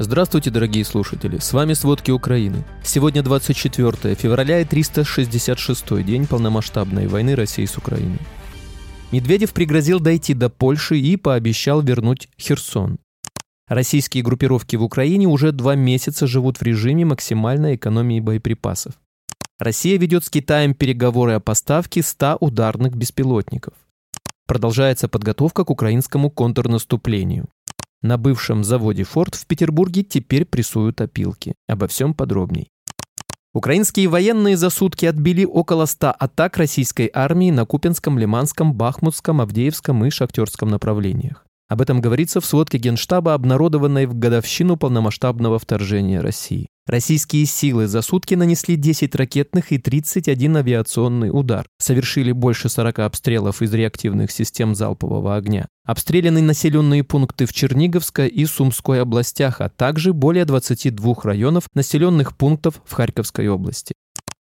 Здравствуйте, дорогие слушатели! С вами «Сводки Украины». Сегодня 24 февраля и 366 день полномасштабной войны России с Украиной. Медведев пригрозил дойти до Польши и пообещал вернуть Херсон. Российские группировки в Украине уже два месяца живут в режиме максимальной экономии боеприпасов. Россия ведет с Китаем переговоры о поставке 100 ударных беспилотников. Продолжается подготовка к украинскому контрнаступлению. На бывшем заводе «Форд» в Петербурге теперь прессуют опилки. Обо всем подробней. Украинские военные за сутки отбили около 100 атак российской армии на Купинском, Лиманском, Бахмутском, Авдеевском и Шахтерском направлениях. Об этом говорится в сводке Генштаба, обнародованной в годовщину полномасштабного вторжения России. Российские силы за сутки нанесли 10 ракетных и 31 авиационный удар, совершили больше 40 обстрелов из реактивных систем залпового огня. Обстреляны населенные пункты в Черниговской и Сумской областях, а также более 22 районов населенных пунктов в Харьковской области.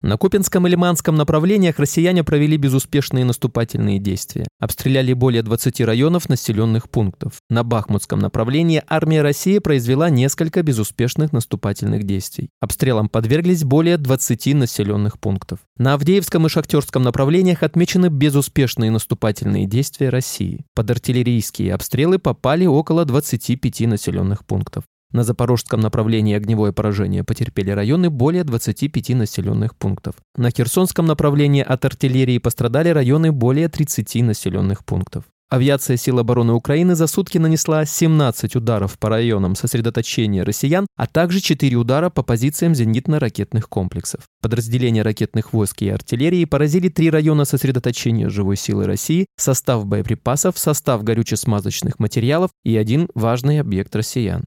На Купинском и Лиманском направлениях россияне провели безуспешные наступательные действия. Обстреляли более 20 районов населенных пунктов. На Бахмутском направлении армия России произвела несколько безуспешных наступательных действий. Обстрелам подверглись более 20 населенных пунктов. На Авдеевском и Шахтерском направлениях отмечены безуспешные наступательные действия России. Под артиллерийские обстрелы попали около 25 населенных пунктов. На запорожском направлении огневое поражение потерпели районы более 25 населенных пунктов. На Херсонском направлении от артиллерии пострадали районы более 30 населенных пунктов. Авиация сил обороны Украины за сутки нанесла 17 ударов по районам сосредоточения россиян, а также 4 удара по позициям зенитно-ракетных комплексов. Подразделения ракетных войск и артиллерии поразили три района сосредоточения живой силы России, состав боеприпасов, состав горюче-смазочных материалов и один важный объект россиян.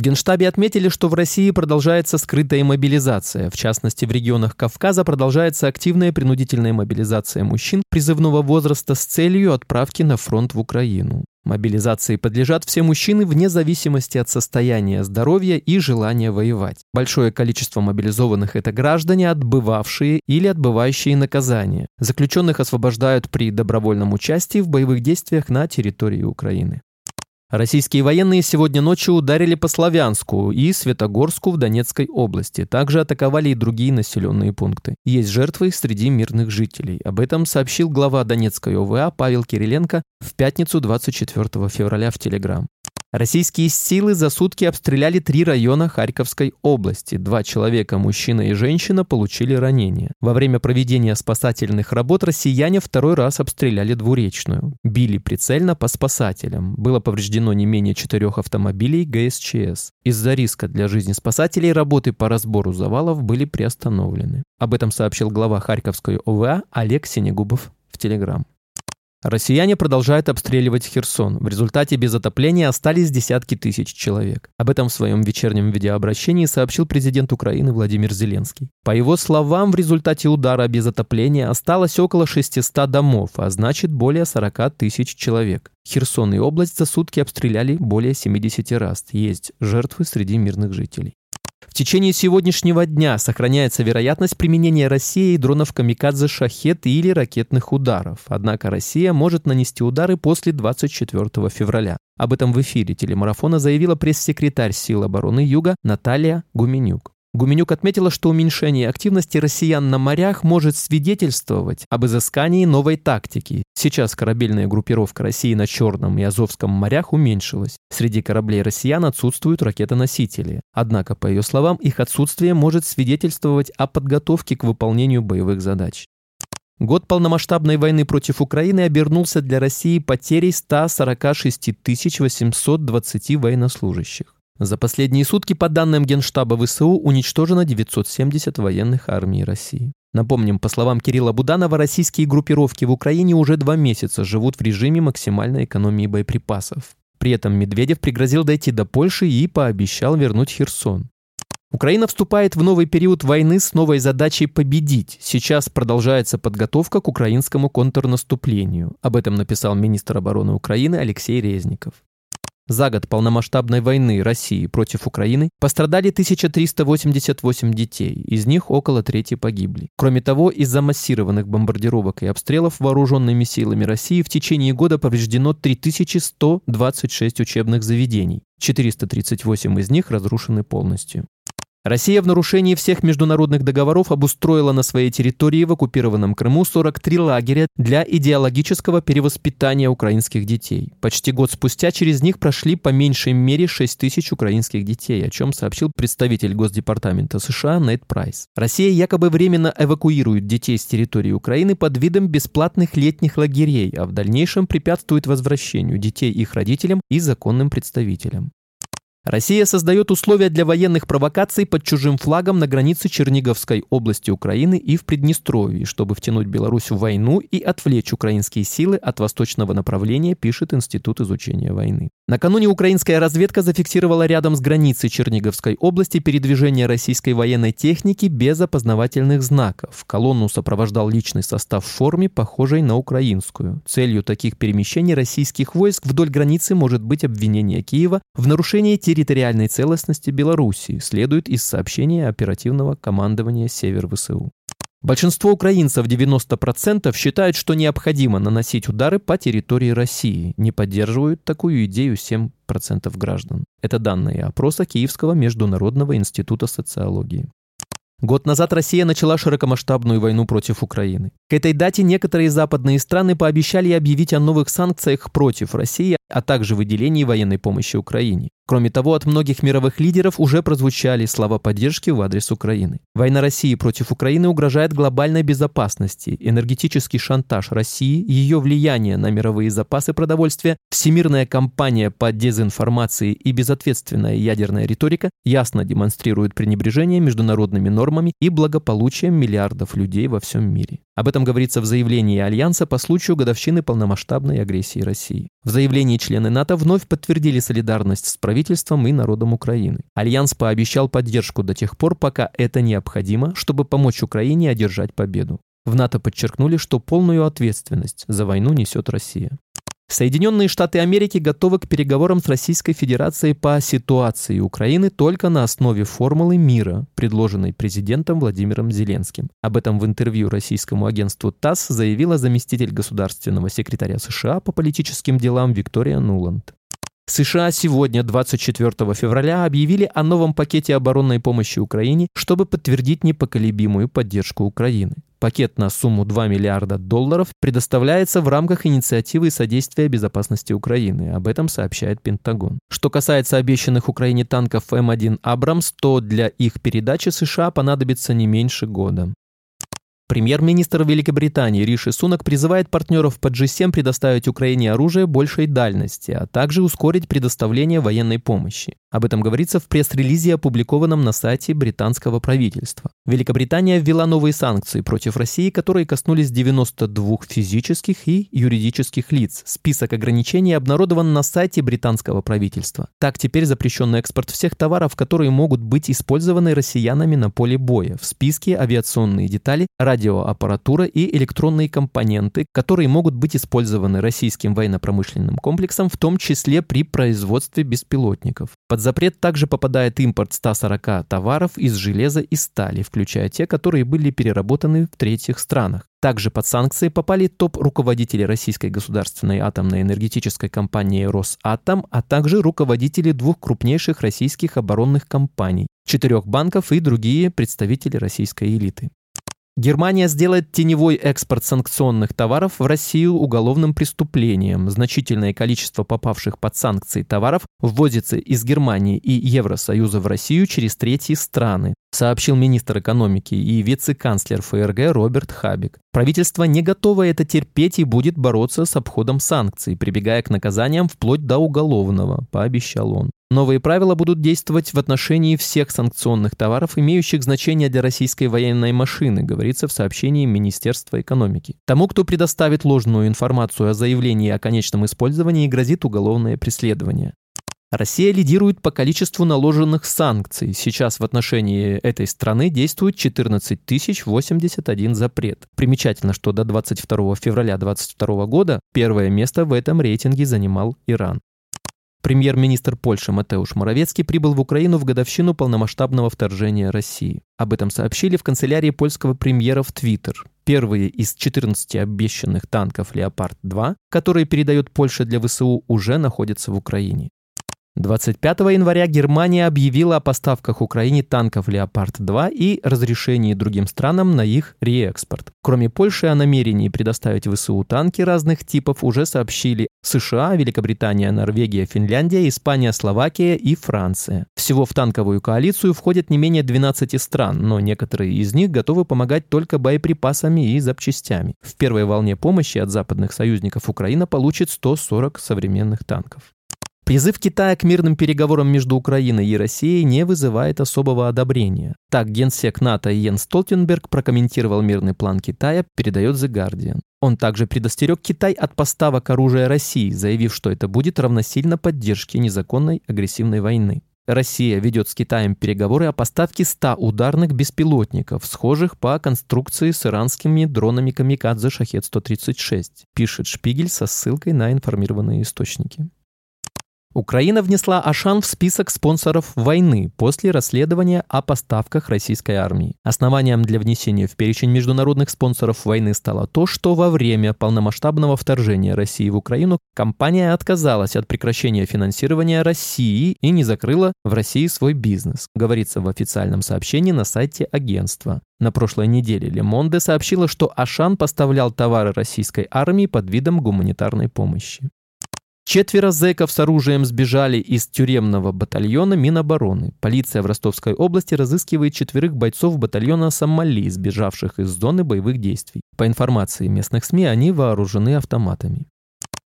В Генштабе отметили, что в России продолжается скрытая мобилизация. В частности, в регионах Кавказа продолжается активная принудительная мобилизация мужчин призывного возраста с целью отправки на фронт в Украину. Мобилизации подлежат все мужчины вне зависимости от состояния здоровья и желания воевать. Большое количество мобилизованных – это граждане, отбывавшие или отбывающие наказание. Заключенных освобождают при добровольном участии в боевых действиях на территории Украины. Российские военные сегодня ночью ударили по Славянску и Светогорску в Донецкой области. Также атаковали и другие населенные пункты. Есть жертвы среди мирных жителей. Об этом сообщил глава Донецкой ОВА Павел Кириленко в пятницу 24 февраля в Телеграм. Российские силы за сутки обстреляли три района Харьковской области. Два человека, мужчина и женщина, получили ранения. Во время проведения спасательных работ россияне второй раз обстреляли двуречную. Били прицельно по спасателям. Было повреждено не менее четырех автомобилей ГСЧС. Из-за риска для жизни спасателей работы по разбору завалов были приостановлены. Об этом сообщил глава Харьковской ОВА Олег Синегубов в Телеграм. Россияне продолжают обстреливать Херсон. В результате без отопления остались десятки тысяч человек. Об этом в своем вечернем видеообращении сообщил президент Украины Владимир Зеленский. По его словам, в результате удара без отопления осталось около 600 домов, а значит более 40 тысяч человек. Херсон и область за сутки обстреляли более 70 раз. Есть жертвы среди мирных жителей. В течение сегодняшнего дня сохраняется вероятность применения Россией дронов «Камикадзе Шахет» или ракетных ударов. Однако Россия может нанести удары после 24 февраля. Об этом в эфире телемарафона заявила пресс-секретарь сил обороны Юга Наталья Гуменюк. Гуменюк отметила, что уменьшение активности россиян на морях может свидетельствовать об изыскании новой тактики. Сейчас корабельная группировка России на Черном и Азовском морях уменьшилась. Среди кораблей россиян отсутствуют ракетоносители. Однако, по ее словам, их отсутствие может свидетельствовать о подготовке к выполнению боевых задач. Год полномасштабной войны против Украины обернулся для России потерей 146 820 военнослужащих. За последние сутки, по данным Генштаба ВСУ, уничтожено 970 военных армий России. Напомним, по словам Кирилла Буданова, российские группировки в Украине уже два месяца живут в режиме максимальной экономии боеприпасов. При этом Медведев пригрозил дойти до Польши и пообещал вернуть Херсон. Украина вступает в новый период войны с новой задачей победить. Сейчас продолжается подготовка к украинскому контрнаступлению. Об этом написал министр обороны Украины Алексей Резников. За год полномасштабной войны России против Украины пострадали 1388 детей, из них около трети погибли. Кроме того, из-за массированных бомбардировок и обстрелов вооруженными силами России в течение года повреждено 3126 учебных заведений, 438 из них разрушены полностью. Россия в нарушении всех международных договоров обустроила на своей территории в оккупированном Крыму 43 лагеря для идеологического перевоспитания украинских детей. Почти год спустя через них прошли по меньшей мере 6 тысяч украинских детей, о чем сообщил представитель Госдепартамента США Нейт Прайс. Россия якобы временно эвакуирует детей с территории Украины под видом бесплатных летних лагерей, а в дальнейшем препятствует возвращению детей их родителям и законным представителям. Россия создает условия для военных провокаций под чужим флагом на границе Черниговской области Украины и в Приднестровье, чтобы втянуть Беларусь в войну и отвлечь украинские силы от восточного направления, пишет Институт изучения войны. Накануне украинская разведка зафиксировала рядом с границей Черниговской области передвижение российской военной техники без опознавательных знаков. Колонну сопровождал личный состав в форме, похожей на украинскую. Целью таких перемещений российских войск вдоль границы может быть обвинение Киева в нарушении территориальной целостности Белоруссии, следует из сообщения оперативного командования Север ВСУ. Большинство украинцев, 90%, считают, что необходимо наносить удары по территории России. Не поддерживают такую идею 7% граждан. Это данные опроса Киевского международного института социологии. Год назад Россия начала широкомасштабную войну против Украины. К этой дате некоторые западные страны пообещали объявить о новых санкциях против России, а также выделении военной помощи Украине. Кроме того, от многих мировых лидеров уже прозвучали слова поддержки в адрес Украины. Война России против Украины угрожает глобальной безопасности, энергетический шантаж России, ее влияние на мировые запасы продовольствия, всемирная кампания по дезинформации и безответственная ядерная риторика ясно демонстрируют пренебрежение международными нормами и благополучием миллиардов людей во всем мире. Об этом говорится в заявлении Альянса по случаю годовщины полномасштабной агрессии России. В заявлении члены НАТО вновь подтвердили солидарность с правительством и народом Украины. Альянс пообещал поддержку до тех пор, пока это необходимо, чтобы помочь Украине одержать победу. В НАТО подчеркнули, что полную ответственность за войну несет Россия. Соединенные Штаты Америки готовы к переговорам с Российской Федерацией по ситуации Украины только на основе формулы мира, предложенной президентом Владимиром Зеленским. Об этом в интервью российскому агентству ТАСС заявила заместитель государственного секретаря США по политическим делам Виктория Нуланд. США сегодня, 24 февраля, объявили о новом пакете оборонной помощи Украине, чтобы подтвердить непоколебимую поддержку Украины. Пакет на сумму 2 миллиарда долларов предоставляется в рамках инициативы содействия безопасности Украины. Об этом сообщает Пентагон. Что касается обещанных Украине танков М1 «Абрамс», то для их передачи США понадобится не меньше года. Премьер-министр Великобритании Риши Сунак призывает партнеров по G7 предоставить Украине оружие большей дальности, а также ускорить предоставление военной помощи. Об этом говорится в пресс-релизе, опубликованном на сайте британского правительства. Великобритания ввела новые санкции против России, которые коснулись 92 физических и юридических лиц. Список ограничений обнародован на сайте британского правительства. Так, теперь запрещен экспорт всех товаров, которые могут быть использованы россиянами на поле боя. В списке авиационные детали, радиоаппаратура и электронные компоненты, которые могут быть использованы российским военно-промышленным комплексом, в том числе при производстве беспилотников. Под запрет также попадает импорт 140 товаров из железа и стали, включая те, которые были переработаны в третьих странах. Также под санкции попали топ-руководители российской государственной атомной энергетической компании «Росатом», а также руководители двух крупнейших российских оборонных компаний, четырех банков и другие представители российской элиты. Германия сделает теневой экспорт санкционных товаров в Россию уголовным преступлением. Значительное количество попавших под санкции товаров ввозится из Германии и Евросоюза в Россию через третьи страны, сообщил министр экономики и вице-канцлер ФРГ Роберт Хабик. Правительство не готово это терпеть и будет бороться с обходом санкций, прибегая к наказаниям вплоть до уголовного, пообещал он. Новые правила будут действовать в отношении всех санкционных товаров, имеющих значение для российской военной машины, говорится в сообщении Министерства экономики. Тому, кто предоставит ложную информацию о заявлении о конечном использовании, грозит уголовное преследование. Россия лидирует по количеству наложенных санкций. Сейчас в отношении этой страны действует 14 081 запрет. Примечательно, что до 22 февраля 2022 года первое место в этом рейтинге занимал Иран. Премьер-министр Польши Матеуш Моровецкий прибыл в Украину в годовщину полномасштабного вторжения России. Об этом сообщили в канцелярии польского премьера в Твиттер. Первые из 14 обещанных танков «Леопард-2», которые передает Польша для ВСУ, уже находятся в Украине. 25 января Германия объявила о поставках Украине танков «Леопард-2» и разрешении другим странам на их реэкспорт. Кроме Польши о намерении предоставить ВСУ танки разных типов уже сообщили США, Великобритания, Норвегия, Финляндия, Испания, Словакия и Франция. Всего в танковую коалицию входят не менее 12 стран, но некоторые из них готовы помогать только боеприпасами и запчастями. В первой волне помощи от западных союзников Украина получит 140 современных танков. Призыв Китая к мирным переговорам между Украиной и Россией не вызывает особого одобрения. Так генсек НАТО Йен Столтенберг прокомментировал мирный план Китая, передает The Guardian. Он также предостерег Китай от поставок оружия России, заявив, что это будет равносильно поддержке незаконной агрессивной войны. Россия ведет с Китаем переговоры о поставке 100 ударных беспилотников, схожих по конструкции с иранскими дронами «Камикадзе Шахет-136», пишет Шпигель со ссылкой на информированные источники. Украина внесла Ашан в список спонсоров войны после расследования о поставках российской армии. Основанием для внесения в перечень международных спонсоров войны стало то, что во время полномасштабного вторжения России в Украину компания отказалась от прекращения финансирования России и не закрыла в России свой бизнес, говорится в официальном сообщении на сайте агентства. На прошлой неделе Лемонде сообщила, что Ашан поставлял товары российской армии под видом гуманитарной помощи. Четверо зэков с оружием сбежали из тюремного батальона Минобороны. Полиция в Ростовской области разыскивает четверых бойцов батальона «Сомали», сбежавших из зоны боевых действий. По информации местных СМИ, они вооружены автоматами.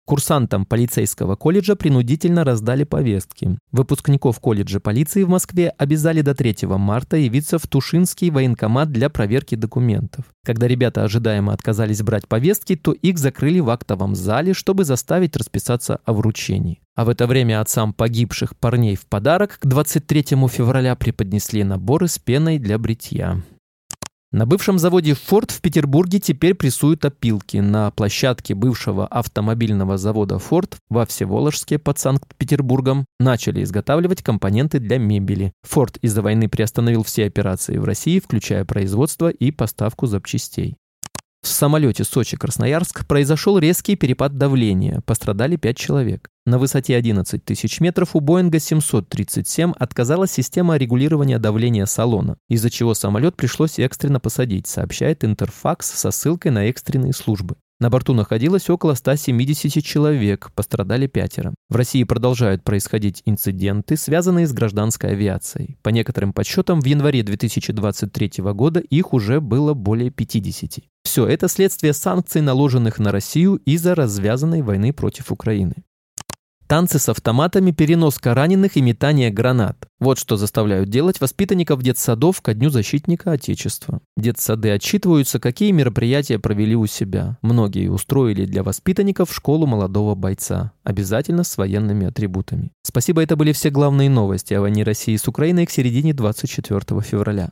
Курсантам полицейского колледжа принудительно раздали повестки. Выпускников колледжа полиции в Москве обязали до 3 марта явиться в Тушинский военкомат для проверки документов. Когда ребята ожидаемо отказались брать повестки, то их закрыли в актовом зале, чтобы заставить расписаться о вручении. А в это время отцам погибших парней в подарок к 23 февраля преподнесли наборы с пеной для бритья. На бывшем заводе Ford в Петербурге теперь прессуют опилки. На площадке бывшего автомобильного завода Ford во Всеволожске под Санкт-Петербургом начали изготавливать компоненты для мебели. Ford из-за войны приостановил все операции в России, включая производство и поставку запчастей. В самолете Сочи-Красноярск произошел резкий перепад давления, пострадали 5 человек. На высоте 11 тысяч метров у Боинга 737 отказалась система регулирования давления салона, из-за чего самолет пришлось экстренно посадить, сообщает Интерфакс со ссылкой на экстренные службы. На борту находилось около 170 человек, пострадали пятеро. В России продолжают происходить инциденты, связанные с гражданской авиацией. По некоторым подсчетам, в январе 2023 года их уже было более 50. Все это следствие санкций, наложенных на Россию из-за развязанной войны против Украины. Танцы с автоматами, переноска раненых и метание гранат. Вот что заставляют делать воспитанников детсадов ко Дню защитника Отечества. Детсады отчитываются, какие мероприятия провели у себя. Многие устроили для воспитанников школу молодого бойца. Обязательно с военными атрибутами. Спасибо, это были все главные новости о войне России с Украиной к середине 24 февраля.